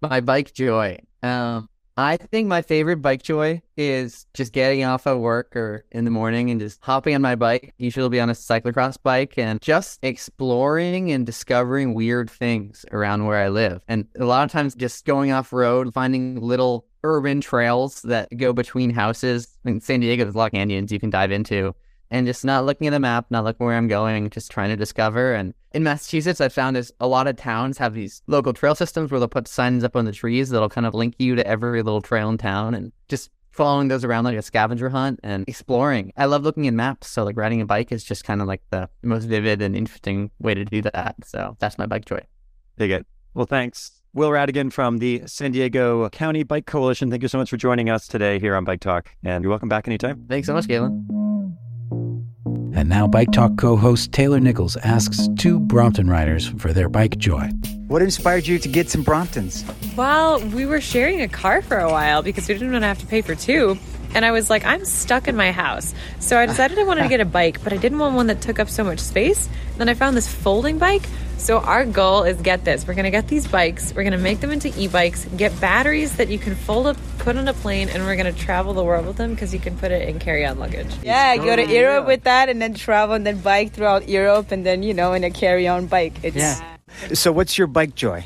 My bike joy. Um, I think my favorite bike joy is just getting off of work or in the morning and just hopping on my bike. Usually it'll be on a cyclocross bike and just exploring and discovering weird things around where I live. And a lot of times just going off road, finding little urban trails that go between houses. In San Diego, there's a lot of canyons you can dive into and just not looking at the map, not looking where I'm going, just trying to discover. And in Massachusetts, I found is a lot of towns have these local trail systems where they'll put signs up on the trees that'll kind of link you to every little trail in town and just following those around like a scavenger hunt and exploring. I love looking at maps. So like riding a bike is just kind of like the most vivid and interesting way to do that. So that's my bike joy. Dig it. Well, thanks. Will Rhatigan from the San Diego County Bike Coalition. Thank you so much for joining us today here on Bike Talk. And you're welcome back anytime. Thanks so much, Galen. And now Bike Talk co host Taylor Nichols asks two Brompton riders for their bike joy. What inspired you to get some Bromptons? Well, we were sharing a car for a while because we didn't want to have to pay for two. And I was like, I'm stuck in my house. So I decided I wanted to get a bike, but I didn't want one that took up so much space. Then I found this folding bike. So our goal is get this. We're going to get these bikes, we're going to make them into e-bikes, get batteries that you can fold up, put on a plane, and we're going to travel the world with them because you can put it in carry-on luggage. Yeah, go to Europe with that and then travel and then bike throughout Europe and then, you know, in a carry-on bike. It's Yeah. So, what's your bike joy?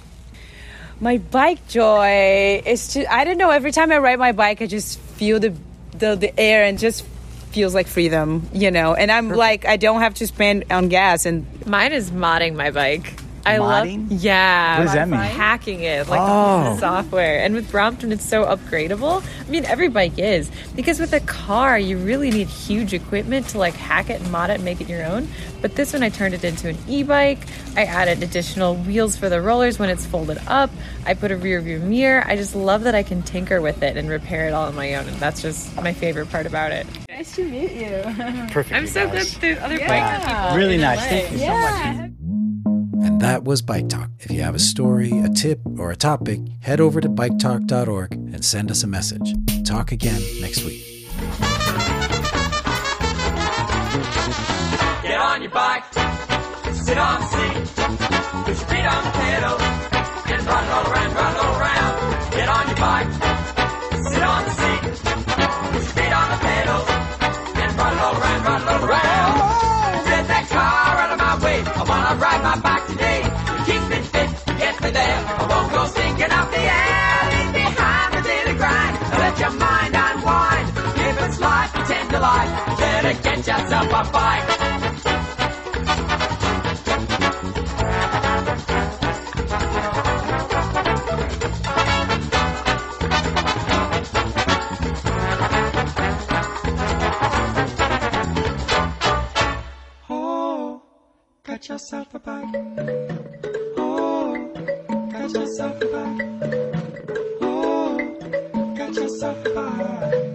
My bike joy is to I don't know, every time I ride my bike, I just feel the, the, the air and just feels like freedom, you know. And I'm like, I don't have to spend on gas. And Mine is modding my bike. I Modding? love, yeah. What does that mean? Hacking it, like Oh. the software. And with Brompton, it's so upgradable. I mean, every bike is because with a car, you really need huge equipment to like hack it and mod it and make it your own. But this one, I turned it into an e-bike. I added additional wheels for the rollers when it's folded up. I put a rear view mirror. I just love that I can tinker with it and repair it all on my own. And that's just my favorite part about it. nice to meet you. Perfect. I'm you so glad guys. the other bikes people Really in nice. LA. Thank you so much. And that was Bike Talk. If you have a story, a tip, or a topic, head over to biketalk.org and send us a message. Talk again next week. Get on your bike, sit on the seat, put your feet on the pedal, and run all around, run all around. Get on your bike, sit on the seat, put your feet on the pedal, and run all around, run all around. Bike. Oh, got yourself a bike. Oh, got yourself a bike. Oh, got yourself a bike.